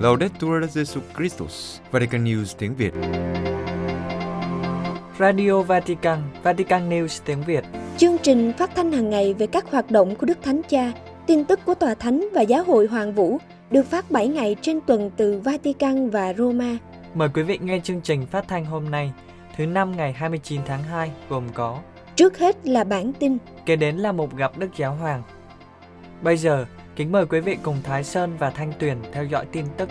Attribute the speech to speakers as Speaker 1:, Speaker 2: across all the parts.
Speaker 1: Laudetur Jesu Christus, Vatican News tiếng Việt.
Speaker 2: Radio Vatican, Vatican News tiếng Việt.
Speaker 3: Chương trình phát thanh hàng ngày về các hoạt động của Đức Thánh Cha, tin tức của Tòa Thánh và Giáo hội Hoàng Vũ được phát 7 ngày trên tuần từ Vatican và Roma.
Speaker 2: Mời quý vị nghe chương trình phát thanh hôm nay, thứ năm ngày 29 tháng 2 gồm có
Speaker 3: Trước hết là bản tin,
Speaker 2: kế đến là một gặp Đức Giáo Hoàng. Bây giờ, kính mời quý vị cùng Thái Sơn và Thanh Tuyền theo dõi tin tức.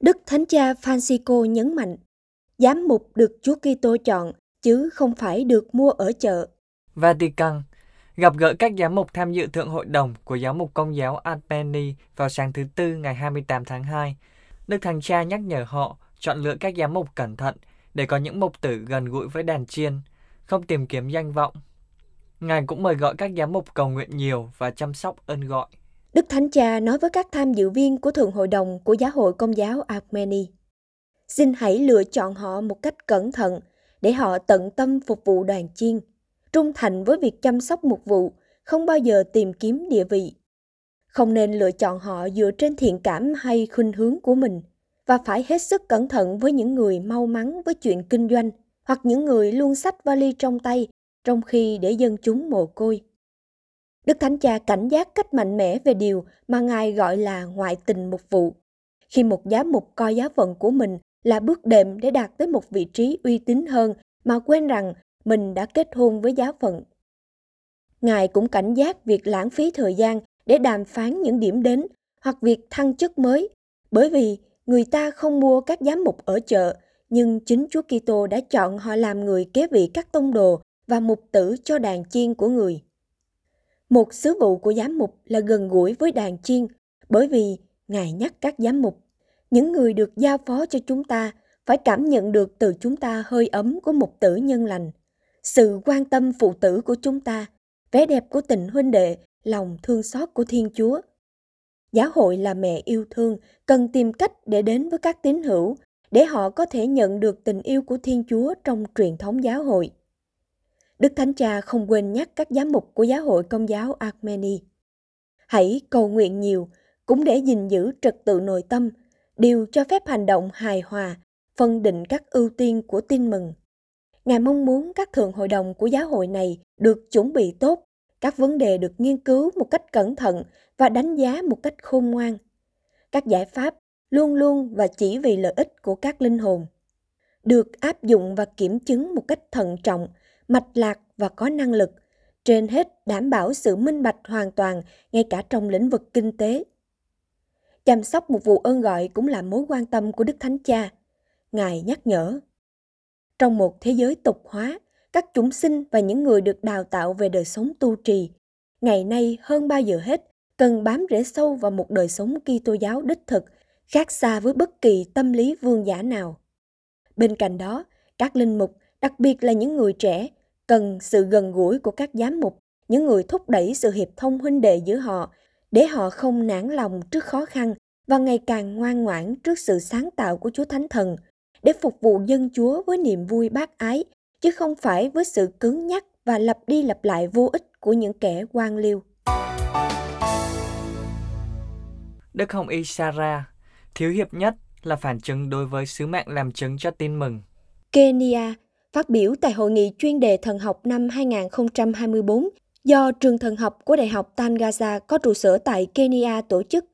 Speaker 3: Đức Thánh Cha Francisco nhấn mạnh, giám mục được Chúa Kitô chọn chứ không phải được mua ở chợ.
Speaker 2: Vatican gặp gỡ các giám mục tham dự thượng hội đồng của giáo mục công giáo Albany vào sáng thứ Tư ngày 28 tháng 2. Đức Thánh Cha nhắc nhở họ chọn lựa các giám mục cẩn thận để có những mục tử gần gũi với đàn chiên, không tìm kiếm danh vọng. Ngài cũng mời gọi các giám mục cầu nguyện nhiều và chăm sóc ơn gọi.
Speaker 3: Đức Thánh Cha nói với các tham dự viên của Thượng Hội đồng của Giáo hội Công giáo Armeni. Xin hãy lựa chọn họ một cách cẩn thận để họ tận tâm phục vụ đoàn chiên, trung thành với việc chăm sóc mục vụ, không bao giờ tìm kiếm địa vị. Không nên lựa chọn họ dựa trên thiện cảm hay khuynh hướng của mình và phải hết sức cẩn thận với những người mau mắn với chuyện kinh doanh hoặc những người luôn sách vali trong tay trong khi để dân chúng mồ côi. Đức Thánh Cha cảnh giác cách mạnh mẽ về điều mà Ngài gọi là ngoại tình mục vụ. Khi một giám mục coi giá phận của mình là bước đệm để đạt tới một vị trí uy tín hơn mà quên rằng mình đã kết hôn với giá phận. Ngài cũng cảnh giác việc lãng phí thời gian để đàm phán những điểm đến hoặc việc thăng chức mới, bởi vì người ta không mua các giám mục ở chợ, nhưng chính Chúa Kitô đã chọn họ làm người kế vị các tông đồ và mục tử cho đàn chiên của người. Một sứ vụ của giám mục là gần gũi với đàn chiên, bởi vì Ngài nhắc các giám mục, những người được giao phó cho chúng ta phải cảm nhận được từ chúng ta hơi ấm của mục tử nhân lành, sự quan tâm phụ tử của chúng ta, vẻ đẹp của tình huynh đệ, lòng thương xót của Thiên Chúa. Giáo hội là mẹ yêu thương, cần tìm cách để đến với các tín hữu, để họ có thể nhận được tình yêu của Thiên Chúa trong truyền thống giáo hội. Đức Thánh Cha không quên nhắc các giám mục của giáo hội công giáo Armeni. Hãy cầu nguyện nhiều, cũng để gìn giữ trật tự nội tâm, điều cho phép hành động hài hòa, phân định các ưu tiên của tin mừng. Ngài mong muốn các thượng hội đồng của giáo hội này được chuẩn bị tốt, các vấn đề được nghiên cứu một cách cẩn thận và đánh giá một cách khôn ngoan. Các giải pháp luôn luôn và chỉ vì lợi ích của các linh hồn. Được áp dụng và kiểm chứng một cách thận trọng, mạch lạc và có năng lực, trên hết đảm bảo sự minh bạch hoàn toàn ngay cả trong lĩnh vực kinh tế. Chăm sóc một vụ ơn gọi cũng là mối quan tâm của Đức Thánh Cha. Ngài nhắc nhở. Trong một thế giới tục hóa, các chúng sinh và những người được đào tạo về đời sống tu trì, ngày nay hơn bao giờ hết cần bám rễ sâu vào một đời sống Kitô giáo đích thực, khác xa với bất kỳ tâm lý vương giả nào. Bên cạnh đó, các linh mục, đặc biệt là những người trẻ, cần sự gần gũi của các giám mục, những người thúc đẩy sự hiệp thông huynh đệ giữa họ, để họ không nản lòng trước khó khăn và ngày càng ngoan ngoãn trước sự sáng tạo của Chúa Thánh Thần, để phục vụ dân Chúa với niềm vui bác ái, chứ không phải với sự cứng nhắc và lặp đi lặp lại vô ích của những kẻ quan liêu.
Speaker 2: Đức Hồng Y Sarah, thiếu hiệp nhất là phản chứng đối với sứ mệnh làm chứng cho tin mừng.
Speaker 3: Kenya phát biểu tại hội nghị chuyên đề thần học năm 2024 do trường thần học của Đại học Tangaza có trụ sở tại Kenya tổ chức.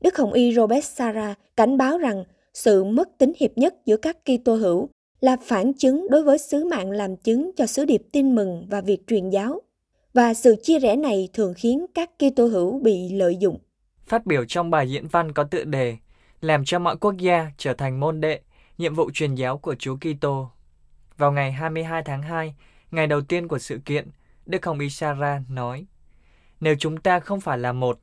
Speaker 3: Đức Hồng Y Robert Sara cảnh báo rằng sự mất tính hiệp nhất giữa các Kitô hữu là phản chứng đối với sứ mạng làm chứng cho sứ điệp tin mừng và việc truyền giáo. Và sự chia rẽ này thường khiến các Kitô hữu bị lợi dụng.
Speaker 2: Phát biểu trong bài diễn văn có tựa đề Làm cho mọi quốc gia trở thành môn đệ, nhiệm vụ truyền giáo của Chúa Kitô. Vào ngày 22 tháng 2, ngày đầu tiên của sự kiện, Đức Hồng Isara nói Nếu chúng ta không phải là một,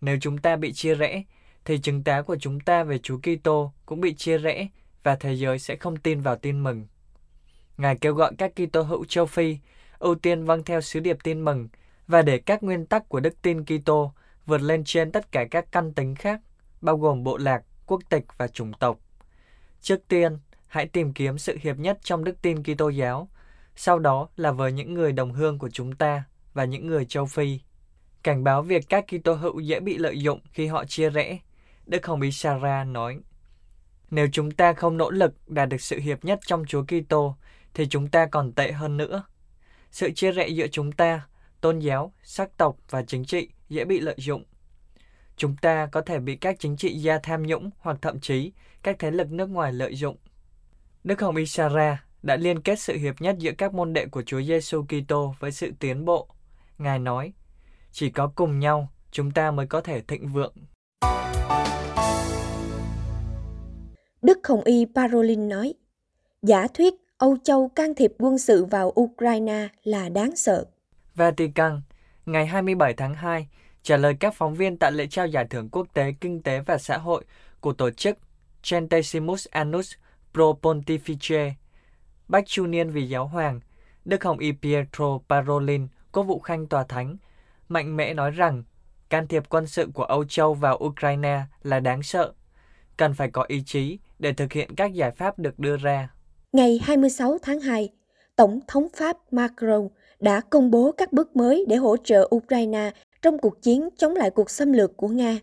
Speaker 2: nếu chúng ta bị chia rẽ, thì chứng tá của chúng ta về Chúa Kitô cũng bị chia rẽ và thế giới sẽ không tin vào tin mừng. Ngài kêu gọi các Kitô hữu châu Phi ưu tiên vâng theo sứ điệp tin mừng và để các nguyên tắc của đức tin Kitô vượt lên trên tất cả các căn tính khác, bao gồm bộ lạc, quốc tịch và chủng tộc. Trước tiên, hãy tìm kiếm sự hiệp nhất trong đức tin Kitô giáo, sau đó là với những người đồng hương của chúng ta và những người châu Phi. Cảnh báo việc các Kitô hữu dễ bị lợi dụng khi họ chia rẽ, Đức Hồng Y Sarah nói, Nếu chúng ta không nỗ lực đạt được sự hiệp nhất trong Chúa Kitô, thì chúng ta còn tệ hơn nữa. Sự chia rẽ giữa chúng ta, tôn giáo, sắc tộc và chính trị dễ bị lợi dụng. Chúng ta có thể bị các chính trị gia tham nhũng hoặc thậm chí các thế lực nước ngoài lợi dụng. Đức Hồng Y Sarah đã liên kết sự hiệp nhất giữa các môn đệ của Chúa Giêsu Kitô với sự tiến bộ. Ngài nói, chỉ có cùng nhau chúng ta mới có thể thịnh vượng.
Speaker 3: Đức Hồng Y Parolin nói, giả thuyết Âu Châu can thiệp quân sự vào Ukraine là đáng sợ.
Speaker 2: Vatican, ngày 27 tháng 2, trả lời các phóng viên tại lễ trao giải thưởng quốc tế kinh tế và xã hội của tổ chức Centesimus Annus Pro Pontifice, Bách Chu Niên vì Giáo Hoàng, Đức Hồng Y Pietro Parolin, quốc vụ khanh tòa thánh, mạnh mẽ nói rằng can thiệp quân sự của Âu Châu vào Ukraine là đáng sợ, cần phải có ý chí để thực hiện các giải pháp được đưa ra.
Speaker 3: Ngày 26 tháng 2, Tổng thống Pháp Macron đã công bố các bước mới để hỗ trợ Ukraine trong cuộc chiến chống lại cuộc xâm lược của Nga.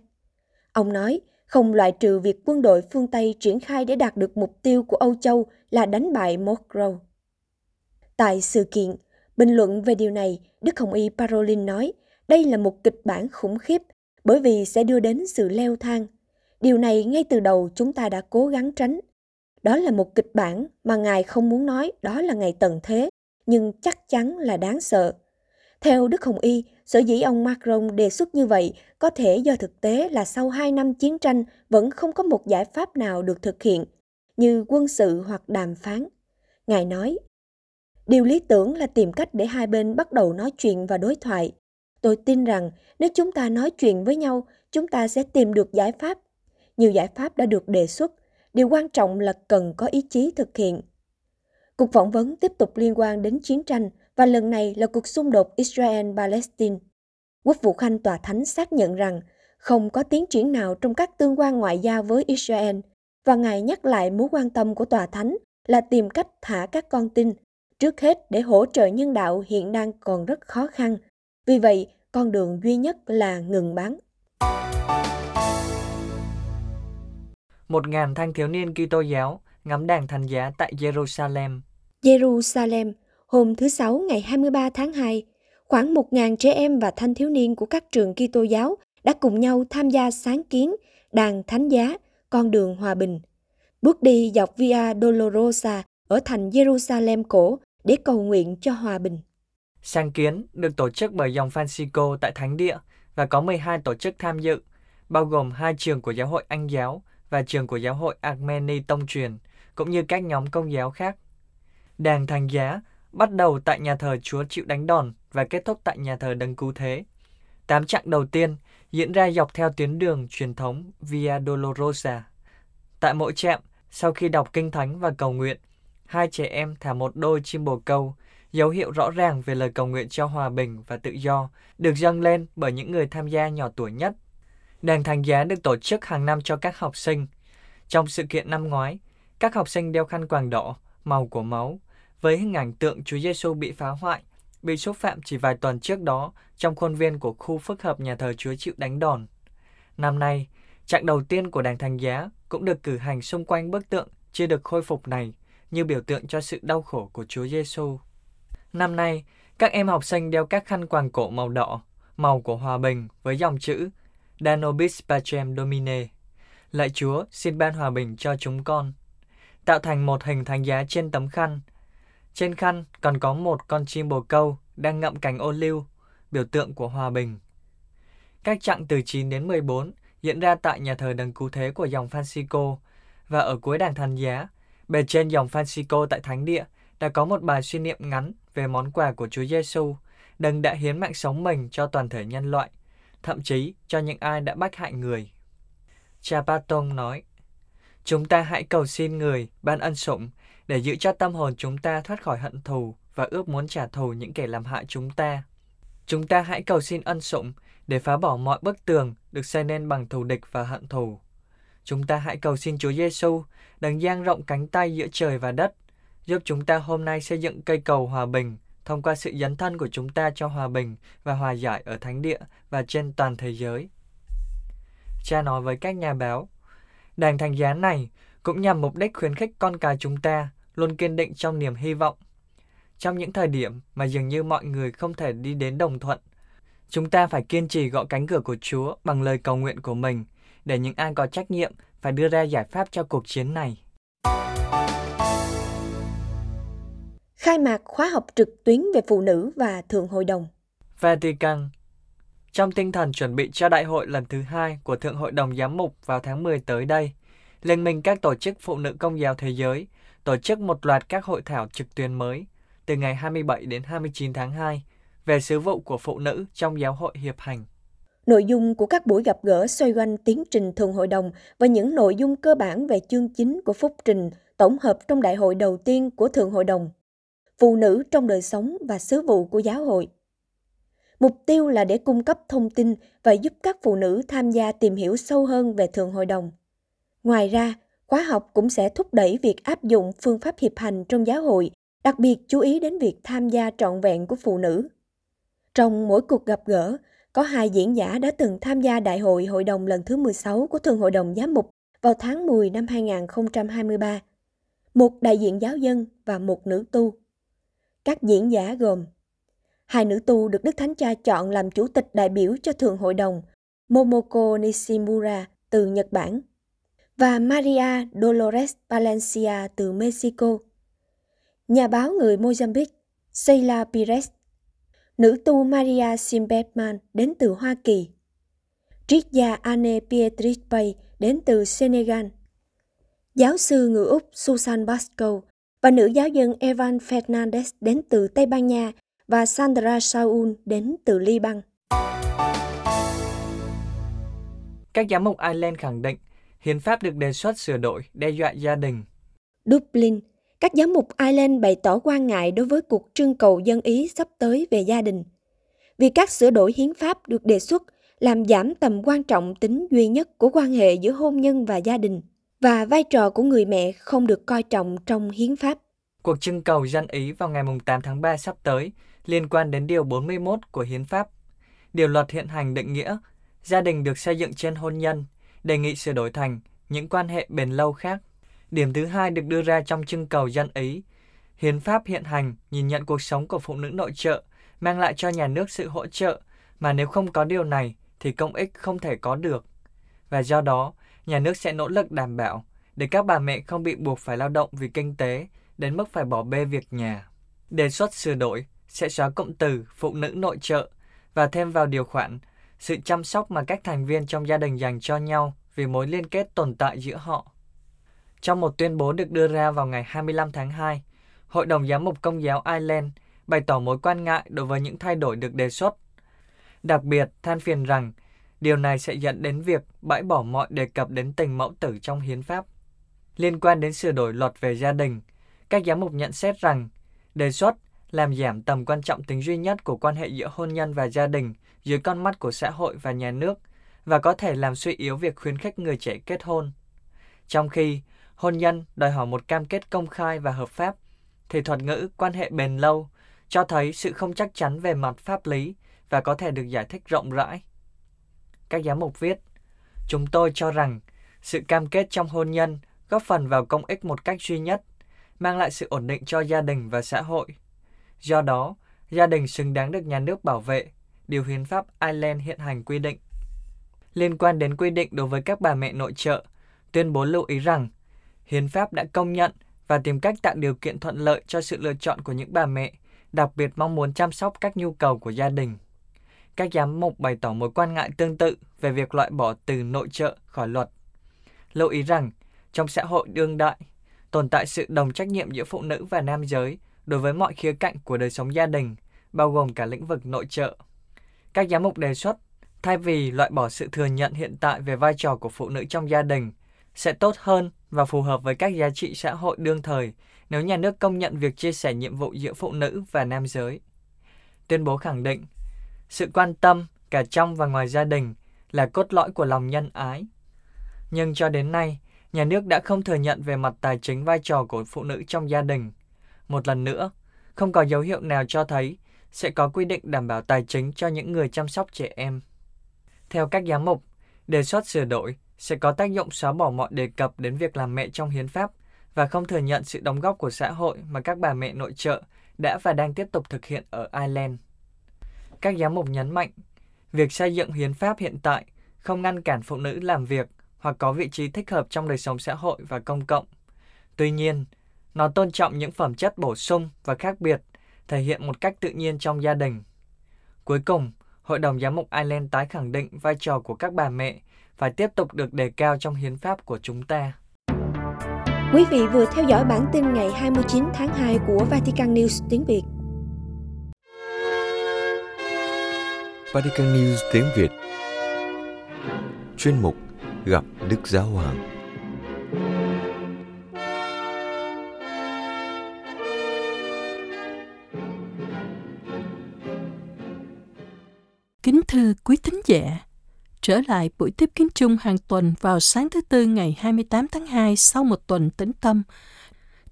Speaker 3: Ông nói không loại trừ việc quân đội phương Tây triển khai để đạt được mục tiêu của Âu Châu là đánh bại Moscow. Tại sự kiện, bình luận về điều này, Đức Hồng Y Parolin nói đây là một kịch bản khủng khiếp bởi vì sẽ đưa đến sự leo thang. Điều này ngay từ đầu chúng ta đã cố gắng tránh. Đó là một kịch bản mà Ngài không muốn nói đó là ngày tận thế, nhưng chắc chắn là đáng sợ. Theo Đức Hồng Y, sở dĩ ông Macron đề xuất như vậy có thể do thực tế là sau 2 năm chiến tranh vẫn không có một giải pháp nào được thực hiện, như quân sự hoặc đàm phán. Ngài nói, Điều lý tưởng là tìm cách để hai bên bắt đầu nói chuyện và đối thoại. Tôi tin rằng nếu chúng ta nói chuyện với nhau, chúng ta sẽ tìm được giải pháp. Nhiều giải pháp đã được đề xuất, điều quan trọng là cần có ý chí thực hiện. Cuộc phỏng vấn tiếp tục liên quan đến chiến tranh và lần này là cuộc xung đột Israel-Palestine. Quốc vụ Khanh Tòa Thánh xác nhận rằng không có tiến triển nào trong các tương quan ngoại giao với Israel và Ngài nhắc lại mối quan tâm của Tòa Thánh là tìm cách thả các con tin, trước hết để hỗ trợ nhân đạo hiện đang còn rất khó khăn. Vì vậy, con đường duy nhất là ngừng bắn.
Speaker 2: Một ngàn thanh thiếu niên Kitô giáo ngắm đàn thánh giá tại Jerusalem.
Speaker 3: Jerusalem, hôm thứ Sáu ngày 23 tháng 2, khoảng 1.000 trẻ em và thanh thiếu niên của các trường Kitô giáo đã cùng nhau tham gia sáng kiến đàn thánh giá, con đường hòa bình. Bước đi dọc Via Dolorosa ở thành Jerusalem cổ để cầu nguyện cho hòa bình.
Speaker 2: Sáng kiến được tổ chức bởi dòng Francisco tại Thánh Địa và có 12 tổ chức tham dự, bao gồm hai trường của giáo hội Anh giáo và trường của giáo hội Armeni Tông truyền, cũng như các nhóm công giáo khác. Đàn thánh giá bắt đầu tại nhà thờ Chúa chịu đánh đòn và kết thúc tại nhà thờ Đấng Cứu Thế. Tám chặng đầu tiên diễn ra dọc theo tuyến đường truyền thống Via Dolorosa. Tại mỗi trạm, sau khi đọc kinh thánh và cầu nguyện, hai trẻ em thả một đôi chim bồ câu, dấu hiệu rõ ràng về lời cầu nguyện cho hòa bình và tự do, được dâng lên bởi những người tham gia nhỏ tuổi nhất. Đàn thánh giá được tổ chức hàng năm cho các học sinh. Trong sự kiện năm ngoái, các học sinh đeo khăn quàng đỏ, màu của máu, với hình ảnh tượng Chúa Giêsu bị phá hoại, bị xúc phạm chỉ vài tuần trước đó trong khuôn viên của khu phức hợp nhà thờ Chúa chịu đánh đòn. Năm nay, trạng đầu tiên của đàn thánh giá cũng được cử hành xung quanh bức tượng chưa được khôi phục này như biểu tượng cho sự đau khổ của Chúa Giêsu. Năm nay, các em học sinh đeo các khăn quàng cổ màu đỏ, màu của hòa bình với dòng chữ Danobis Pacem Domine. Lạy Chúa, xin ban hòa bình cho chúng con. Tạo thành một hình thánh giá trên tấm khăn. Trên khăn còn có một con chim bồ câu đang ngậm cành ô liu, biểu tượng của hòa bình. Các chặng từ 9 đến 14 diễn ra tại nhà thờ đấng cứu thế của dòng Francisco và ở cuối đàn thánh giá, bề trên dòng Francisco tại Thánh Địa đã có một bài suy niệm ngắn về món quà của Chúa Giêsu, đấng đã hiến mạng sống mình cho toàn thể nhân loại, thậm chí cho những ai đã bách hại người. Cha Patong nói, Chúng ta hãy cầu xin người ban ân sủng để giữ cho tâm hồn chúng ta thoát khỏi hận thù và ước muốn trả thù những kẻ làm hại chúng ta. Chúng ta hãy cầu xin ân sủng để phá bỏ mọi bức tường được xây nên bằng thù địch và hận thù. Chúng ta hãy cầu xin Chúa Giêsu đấng dang rộng cánh tay giữa trời và đất, giúp chúng ta hôm nay xây dựng cây cầu hòa bình thông qua sự dấn thân của chúng ta cho hòa bình và hòa giải ở thánh địa và trên toàn thế giới. Cha nói với các nhà báo, đàn thánh giá này cũng nhằm mục đích khuyến khích con cái chúng ta luôn kiên định trong niềm hy vọng. Trong những thời điểm mà dường như mọi người không thể đi đến đồng thuận, chúng ta phải kiên trì gõ cánh cửa của Chúa bằng lời cầu nguyện của mình để những ai có trách nhiệm phải đưa ra giải pháp cho cuộc chiến này.
Speaker 3: Khai mạc khóa học trực tuyến về phụ nữ và Thượng Hội đồng.
Speaker 2: Vatican trong tinh thần chuẩn bị cho đại hội lần thứ hai của Thượng Hội đồng Giám mục vào tháng 10 tới đây, Liên minh các tổ chức phụ nữ công giáo thế giới tổ chức một loạt các hội thảo trực tuyến mới từ ngày 27 đến 29 tháng 2 về sứ vụ của phụ nữ trong giáo hội hiệp hành.
Speaker 3: Nội dung của các buổi gặp gỡ xoay quanh tiến trình thường hội đồng và những nội dung cơ bản về chương chính của phúc trình tổng hợp trong đại hội đầu tiên của Thượng Hội đồng. Phụ nữ trong đời sống và sứ vụ của giáo hội. Mục tiêu là để cung cấp thông tin và giúp các phụ nữ tham gia tìm hiểu sâu hơn về Thượng Hội đồng. Ngoài ra, khóa học cũng sẽ thúc đẩy việc áp dụng phương pháp hiệp hành trong giáo hội, đặc biệt chú ý đến việc tham gia trọn vẹn của phụ nữ. Trong mỗi cuộc gặp gỡ, có hai diễn giả đã từng tham gia đại hội hội đồng lần thứ 16 của Thường Hội đồng Giám mục vào tháng 10 năm 2023. Một đại diện giáo dân và một nữ tu. Các diễn giả gồm Hai nữ tu được Đức Thánh Cha chọn làm chủ tịch đại biểu cho Thường Hội đồng Momoko Nishimura từ Nhật Bản và Maria Dolores Valencia từ Mexico. Nhà báo người Mozambique Sheila Pires nữ tu Maria Simbetman đến từ Hoa Kỳ, triết gia Anne Pietrich Bay đến từ Senegal, giáo sư người Úc Susan Basco và nữ giáo dân Evan Fernandez đến từ Tây Ban Nha và Sandra Saul đến từ Liban.
Speaker 2: Các giám mục Ireland khẳng định hiến pháp được đề xuất sửa đổi đe dọa gia đình.
Speaker 3: Dublin, các giám mục Ireland bày tỏ quan ngại đối với cuộc trưng cầu dân Ý sắp tới về gia đình. Vì các sửa đổi hiến pháp được đề xuất làm giảm tầm quan trọng tính duy nhất của quan hệ giữa hôn nhân và gia đình và vai trò của người mẹ không được coi trọng trong hiến pháp.
Speaker 2: Cuộc trưng cầu dân Ý vào ngày 8 tháng 3 sắp tới liên quan đến Điều 41 của Hiến pháp. Điều luật hiện hành định nghĩa gia đình được xây dựng trên hôn nhân, đề nghị sửa đổi thành những quan hệ bền lâu khác. Điểm thứ hai được đưa ra trong trưng cầu dân Ý. Hiến pháp hiện hành nhìn nhận cuộc sống của phụ nữ nội trợ, mang lại cho nhà nước sự hỗ trợ, mà nếu không có điều này thì công ích không thể có được. Và do đó, nhà nước sẽ nỗ lực đảm bảo để các bà mẹ không bị buộc phải lao động vì kinh tế đến mức phải bỏ bê việc nhà. Đề xuất sửa đổi sẽ xóa cụm từ phụ nữ nội trợ và thêm vào điều khoản sự chăm sóc mà các thành viên trong gia đình dành cho nhau vì mối liên kết tồn tại giữa họ. Trong một tuyên bố được đưa ra vào ngày 25 tháng 2, Hội đồng Giám mục Công giáo Ireland bày tỏ mối quan ngại đối với những thay đổi được đề xuất. Đặc biệt, than phiền rằng điều này sẽ dẫn đến việc bãi bỏ mọi đề cập đến tình mẫu tử trong hiến pháp. Liên quan đến sửa đổi luật về gia đình, các giám mục nhận xét rằng đề xuất làm giảm tầm quan trọng tính duy nhất của quan hệ giữa hôn nhân và gia đình dưới con mắt của xã hội và nhà nước và có thể làm suy yếu việc khuyến khích người trẻ kết hôn. Trong khi hôn nhân đòi hỏi một cam kết công khai và hợp pháp, thì thuật ngữ quan hệ bền lâu cho thấy sự không chắc chắn về mặt pháp lý và có thể được giải thích rộng rãi. Các giám mục viết, chúng tôi cho rằng sự cam kết trong hôn nhân góp phần vào công ích một cách duy nhất, mang lại sự ổn định cho gia đình và xã hội. Do đó, gia đình xứng đáng được nhà nước bảo vệ, điều hiến pháp Ireland hiện hành quy định. Liên quan đến quy định đối với các bà mẹ nội trợ, tuyên bố lưu ý rằng hiến pháp đã công nhận và tìm cách tạo điều kiện thuận lợi cho sự lựa chọn của những bà mẹ, đặc biệt mong muốn chăm sóc các nhu cầu của gia đình. Các giám mục bày tỏ mối quan ngại tương tự về việc loại bỏ từ nội trợ khỏi luật. Lưu ý rằng, trong xã hội đương đại, tồn tại sự đồng trách nhiệm giữa phụ nữ và nam giới đối với mọi khía cạnh của đời sống gia đình, bao gồm cả lĩnh vực nội trợ. Các giám mục đề xuất, thay vì loại bỏ sự thừa nhận hiện tại về vai trò của phụ nữ trong gia đình, sẽ tốt hơn và phù hợp với các giá trị xã hội đương thời nếu nhà nước công nhận việc chia sẻ nhiệm vụ giữa phụ nữ và nam giới. Tuyên bố khẳng định, sự quan tâm cả trong và ngoài gia đình là cốt lõi của lòng nhân ái. Nhưng cho đến nay, nhà nước đã không thừa nhận về mặt tài chính vai trò của phụ nữ trong gia đình. Một lần nữa, không có dấu hiệu nào cho thấy sẽ có quy định đảm bảo tài chính cho những người chăm sóc trẻ em. Theo các giám mục, đề xuất sửa đổi sẽ có tác dụng xóa bỏ mọi đề cập đến việc làm mẹ trong hiến pháp và không thừa nhận sự đóng góp của xã hội mà các bà mẹ nội trợ đã và đang tiếp tục thực hiện ở Ireland. Các giám mục nhấn mạnh, việc xây dựng hiến pháp hiện tại không ngăn cản phụ nữ làm việc hoặc có vị trí thích hợp trong đời sống xã hội và công cộng. Tuy nhiên, nó tôn trọng những phẩm chất bổ sung và khác biệt, thể hiện một cách tự nhiên trong gia đình. Cuối cùng, Hội đồng Giám mục Ireland tái khẳng định vai trò của các bà mẹ phải tiếp tục được đề cao trong hiến pháp của chúng ta.
Speaker 3: Quý vị vừa theo dõi bản tin ngày 29 tháng 2 của Vatican News tiếng Việt.
Speaker 1: Vatican News tiếng Việt Chuyên mục Gặp Đức Giáo Hoàng
Speaker 4: Kính thưa quý thính giả, trở lại buổi tiếp kiến chung hàng tuần vào sáng thứ Tư ngày 28 tháng 2 sau một tuần tĩnh tâm.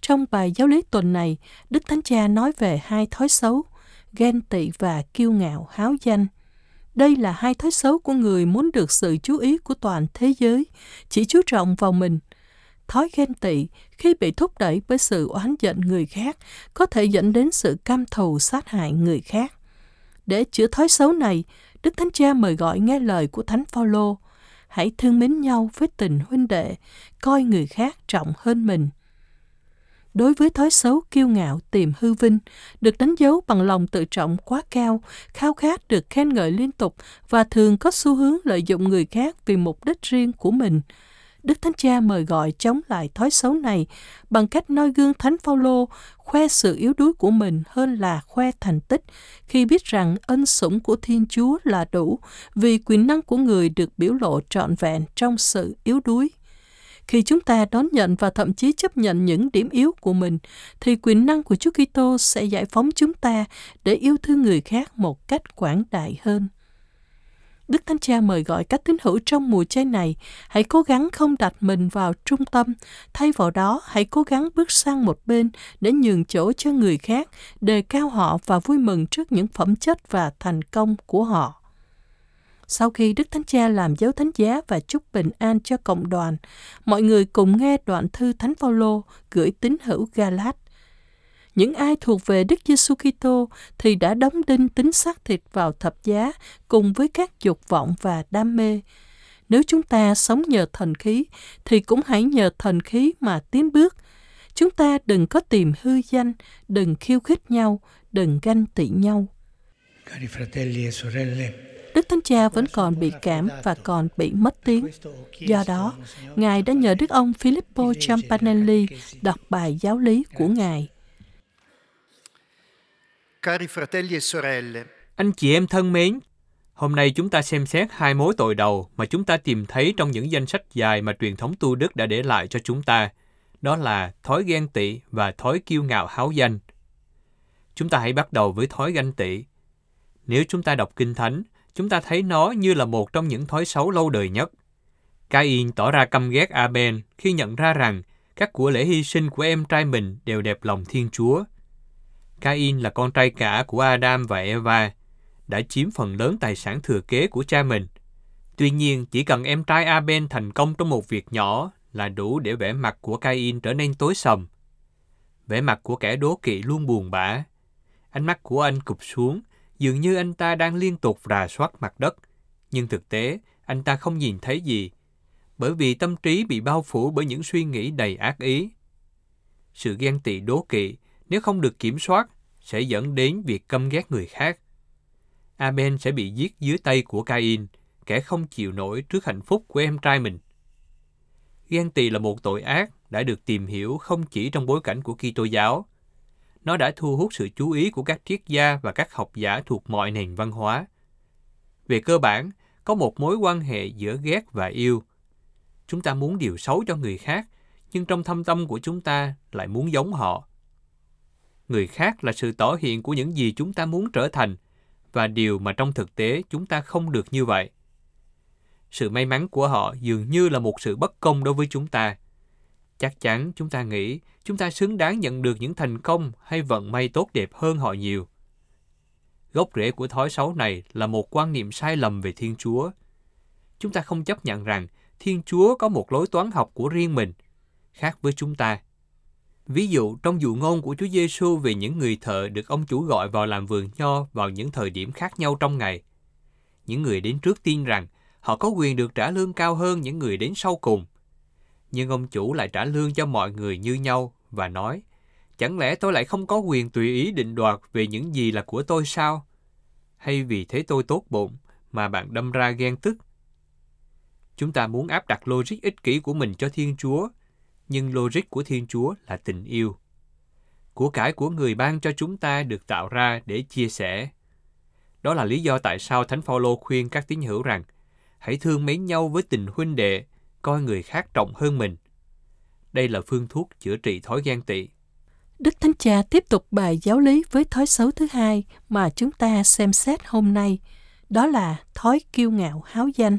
Speaker 4: Trong bài giáo lý tuần này, Đức Thánh Cha nói về hai thói xấu, ghen tị và kiêu ngạo háo danh. Đây là hai thói xấu của người muốn được sự chú ý của toàn thế giới, chỉ chú trọng vào mình. Thói ghen tị khi bị thúc đẩy bởi sự oán giận người khác có thể dẫn đến sự căm thù sát hại người khác. Để chữa thói xấu này, Đức Thánh Cha mời gọi nghe lời của Thánh Phaolô, hãy thương mến nhau với tình huynh đệ, coi người khác trọng hơn mình. Đối với thói xấu kiêu ngạo tìm hư vinh, được đánh dấu bằng lòng tự trọng quá cao, khao khát được khen ngợi liên tục và thường có xu hướng lợi dụng người khác vì mục đích riêng của mình, Đức Thánh Cha mời gọi chống lại thói xấu này bằng cách noi gương Thánh Phaolô khoe sự yếu đuối của mình hơn là khoe thành tích khi biết rằng ân sủng của Thiên Chúa là đủ vì quyền năng của người được biểu lộ trọn vẹn trong sự yếu đuối. Khi chúng ta đón nhận và thậm chí chấp nhận những điểm yếu của mình, thì quyền năng của Chúa Kitô sẽ giải phóng chúng ta để yêu thương người khác một cách quảng đại hơn. Đức Thánh Cha mời gọi các tín hữu trong mùa chay này hãy cố gắng không đặt mình vào trung tâm, thay vào đó hãy cố gắng bước sang một bên để nhường chỗ cho người khác, đề cao họ và vui mừng trước những phẩm chất và thành công của họ. Sau khi Đức Thánh Cha làm dấu thánh giá và chúc bình an cho cộng đoàn, mọi người cùng nghe đoạn thư Thánh Phaolô gửi tín hữu Galat những ai thuộc về Đức Giêsu Kitô thì đã đóng đinh tính xác thịt vào thập giá cùng với các dục vọng và đam mê. Nếu chúng ta sống nhờ thần khí thì cũng hãy nhờ thần khí mà tiến bước. Chúng ta đừng có tìm hư danh, đừng khiêu khích nhau, đừng ganh tị nhau. E Đức Thánh Cha vẫn còn bị cảm và còn bị mất tiếng. Do đó, Ngài đã nhờ Đức ông Filippo Champanelli đọc bài giáo lý của Ngài.
Speaker 5: Cari fratelli e sorelle,
Speaker 6: Anh chị em thân mến, hôm nay chúng ta xem xét hai mối tội đầu mà chúng ta tìm thấy trong những danh sách dài mà truyền thống tu đức đã để lại cho chúng ta. Đó là thói ghen tị và thói kiêu ngạo háo danh. Chúng ta hãy bắt đầu với thói ganh tị. Nếu chúng ta đọc Kinh Thánh, chúng ta thấy nó như là một trong những thói xấu lâu đời nhất. Cain tỏ ra căm ghét Abel khi nhận ra rằng các của lễ hy sinh của em trai mình đều đẹp lòng Thiên Chúa – Cain là con trai cả của Adam và Eva, đã chiếm phần lớn tài sản thừa kế của cha mình. Tuy nhiên, chỉ cần em trai Abel thành công trong một việc nhỏ là đủ để vẻ mặt của Cain trở nên tối sầm. Vẻ mặt của kẻ đố kỵ luôn buồn bã. Ánh mắt của anh cụp xuống, dường như anh ta đang liên tục rà soát mặt đất. Nhưng thực tế, anh ta không nhìn thấy gì, bởi vì tâm trí bị bao phủ bởi những suy nghĩ đầy ác ý. Sự ghen tị đố kỵ nếu không được kiểm soát, sẽ dẫn đến việc căm ghét người khác. Abel sẽ bị giết dưới tay của Cain, kẻ không chịu nổi trước hạnh phúc của em trai mình. Ghen tị là một tội ác đã được tìm hiểu không chỉ trong bối cảnh của Kitô giáo. Nó đã thu hút sự chú ý của các triết gia và các học giả thuộc mọi nền văn hóa. Về cơ bản, có một mối quan hệ giữa ghét và yêu. Chúng ta muốn điều xấu cho người khác, nhưng trong thâm tâm của chúng ta lại muốn giống họ người khác là sự tỏ hiện của những gì chúng ta muốn trở thành và điều mà trong thực tế chúng ta không được như vậy. Sự may mắn của họ dường như là một sự bất công đối với chúng ta. Chắc chắn chúng ta nghĩ chúng ta xứng đáng nhận được những thành công hay vận may tốt đẹp hơn họ nhiều. Gốc rễ của thói xấu này là một quan niệm sai lầm về Thiên Chúa. Chúng ta không chấp nhận rằng Thiên Chúa có một lối toán học của riêng mình, khác với chúng ta. Ví dụ trong dụ ngôn của Chúa Giêsu về những người thợ được ông chủ gọi vào làm vườn nho vào những thời điểm khác nhau trong ngày. Những người đến trước tin rằng họ có quyền được trả lương cao hơn những người đến sau cùng. Nhưng ông chủ lại trả lương cho mọi người như nhau và nói, chẳng lẽ tôi lại không có quyền tùy ý định đoạt về những gì là của tôi sao? Hay vì thế tôi tốt bụng mà bạn đâm ra ghen tức? Chúng ta muốn áp đặt logic ích kỷ của mình cho Thiên Chúa, nhưng logic của Thiên Chúa là tình yêu. Của cải của người ban cho chúng ta được tạo ra để chia sẻ. Đó là lý do tại sao Thánh Phaolô khuyên các tín hữu rằng hãy thương mến nhau với tình huynh đệ, coi người khác trọng hơn mình. Đây là phương thuốc chữa trị thói ghen tị.
Speaker 4: Đức Thánh Cha tiếp tục bài giáo lý với thói xấu thứ hai mà chúng ta xem xét hôm nay, đó là thói kiêu ngạo háo danh.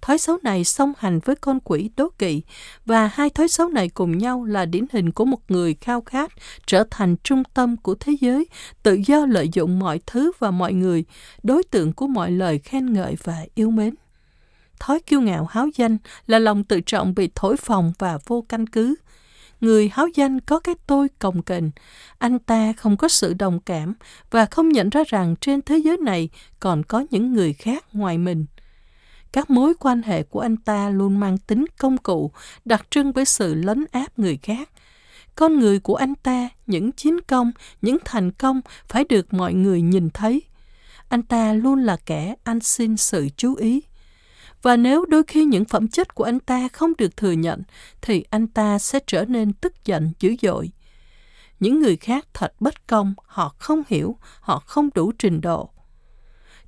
Speaker 4: Thói xấu này song hành với con quỷ đố kỵ và hai thói xấu này cùng nhau là điển hình của một người khao khát trở thành trung tâm của thế giới, tự do lợi dụng mọi thứ và mọi người, đối tượng của mọi lời khen ngợi và yêu mến. Thói kiêu ngạo háo danh là lòng tự trọng bị thổi phồng và vô căn cứ. Người háo danh có cái tôi cồng kềnh, anh ta không có sự đồng cảm và không nhận ra rằng trên thế giới này còn có những người khác ngoài mình các mối quan hệ của anh ta luôn mang tính công cụ, đặc trưng với sự lấn áp người khác. Con người của anh ta, những chiến công, những thành công phải được mọi người nhìn thấy. Anh ta luôn là kẻ ăn xin sự chú ý. Và nếu đôi khi những phẩm chất của anh ta không được thừa nhận, thì anh ta sẽ trở nên tức giận dữ dội. Những người khác thật bất công, họ không hiểu, họ không đủ trình độ.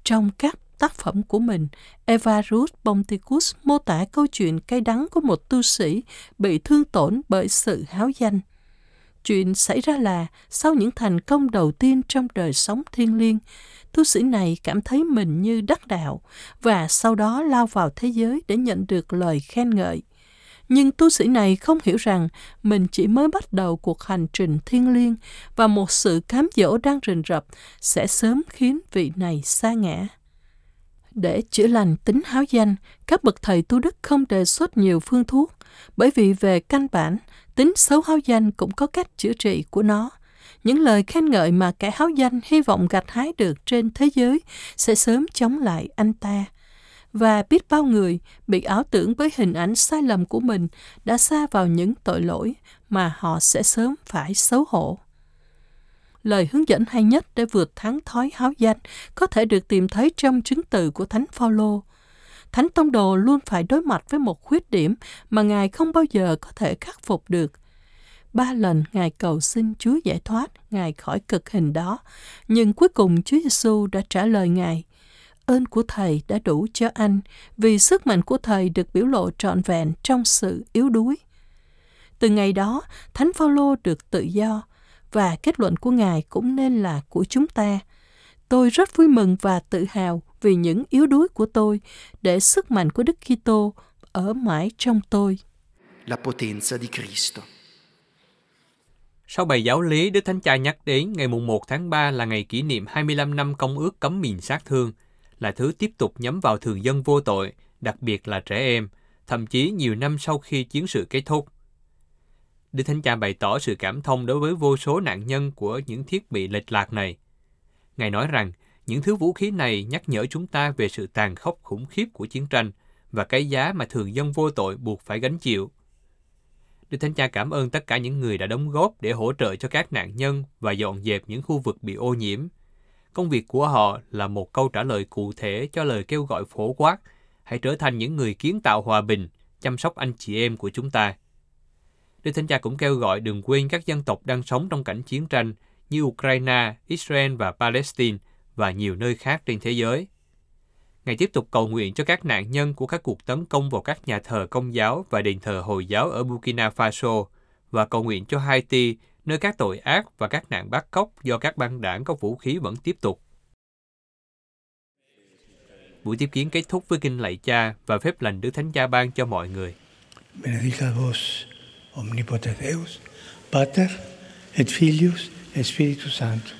Speaker 4: Trong các tác phẩm của mình, Eva Ruth Ponticus mô tả câu chuyện cay đắng của một tu sĩ bị thương tổn bởi sự háo danh. Chuyện xảy ra là sau những thành công đầu tiên trong đời sống thiên liêng, tu sĩ này cảm thấy mình như đắc đạo và sau đó lao vào thế giới để nhận được lời khen ngợi. Nhưng tu sĩ này không hiểu rằng mình chỉ mới bắt đầu cuộc hành trình thiên liêng và một sự cám dỗ đang rình rập sẽ sớm khiến vị này xa ngã. Để chữa lành tính háo danh, các bậc thầy tu đức không đề xuất nhiều phương thuốc, bởi vì về căn bản, tính xấu háo danh cũng có cách chữa trị của nó. Những lời khen ngợi mà kẻ háo danh hy vọng gặt hái được trên thế giới sẽ sớm chống lại anh ta. Và biết bao người bị ảo tưởng với hình ảnh sai lầm của mình đã xa vào những tội lỗi mà họ sẽ sớm phải xấu hổ lời hướng dẫn hay nhất để vượt thắng thói háo danh có thể được tìm thấy trong chứng từ của Thánh Phaolô. Thánh Tông Đồ luôn phải đối mặt với một khuyết điểm mà Ngài không bao giờ có thể khắc phục được. Ba lần Ngài cầu xin Chúa giải thoát Ngài khỏi cực hình đó, nhưng cuối cùng Chúa Giêsu đã trả lời Ngài. Ơn của Thầy đã đủ cho anh, vì sức mạnh của Thầy được biểu lộ trọn vẹn trong sự yếu đuối. Từ ngày đó, Thánh Phaolô được tự do, và kết luận của Ngài cũng nên là của chúng ta. Tôi rất vui mừng và tự hào vì những yếu đuối của tôi để sức mạnh của Đức Kitô ở mãi trong tôi.
Speaker 5: La potenza di Cristo.
Speaker 6: Sau bài giáo lý, Đức Thánh Cha nhắc đến ngày mùng 1 tháng 3 là ngày kỷ niệm 25 năm công ước cấm mìn sát thương, là thứ tiếp tục nhắm vào thường dân vô tội, đặc biệt là trẻ em, thậm chí nhiều năm sau khi chiến sự kết thúc. Đức Thánh Cha bày tỏ sự cảm thông đối với vô số nạn nhân của những thiết bị lệch lạc này. Ngài nói rằng, những thứ vũ khí này nhắc nhở chúng ta về sự tàn khốc khủng khiếp của chiến tranh và cái giá mà thường dân vô tội buộc phải gánh chịu. Đức Thánh Cha cảm ơn tất cả những người đã đóng góp để hỗ trợ cho các nạn nhân và dọn dẹp những khu vực bị ô nhiễm. Công việc của họ là một câu trả lời cụ thể cho lời kêu gọi phổ quát, hãy trở thành những người kiến tạo hòa bình, chăm sóc anh chị em của chúng ta. Đức Thánh Cha cũng kêu gọi đừng quên các dân tộc đang sống trong cảnh chiến tranh như Ukraine, Israel và Palestine và nhiều nơi khác trên thế giới. Ngài tiếp tục cầu nguyện cho các nạn nhân của các cuộc tấn công vào các nhà thờ công giáo và đền thờ Hồi giáo ở Burkina Faso và cầu nguyện cho Haiti, nơi các tội ác và các nạn bắt cóc do các băng đảng có vũ khí vẫn tiếp tục. Buổi tiếp kiến kết thúc với kinh lạy cha và phép lành Đức Thánh Cha ban cho mọi người.
Speaker 7: Benedica vos omnipotens Deus, Pater et Filius et Spiritus Sanctus.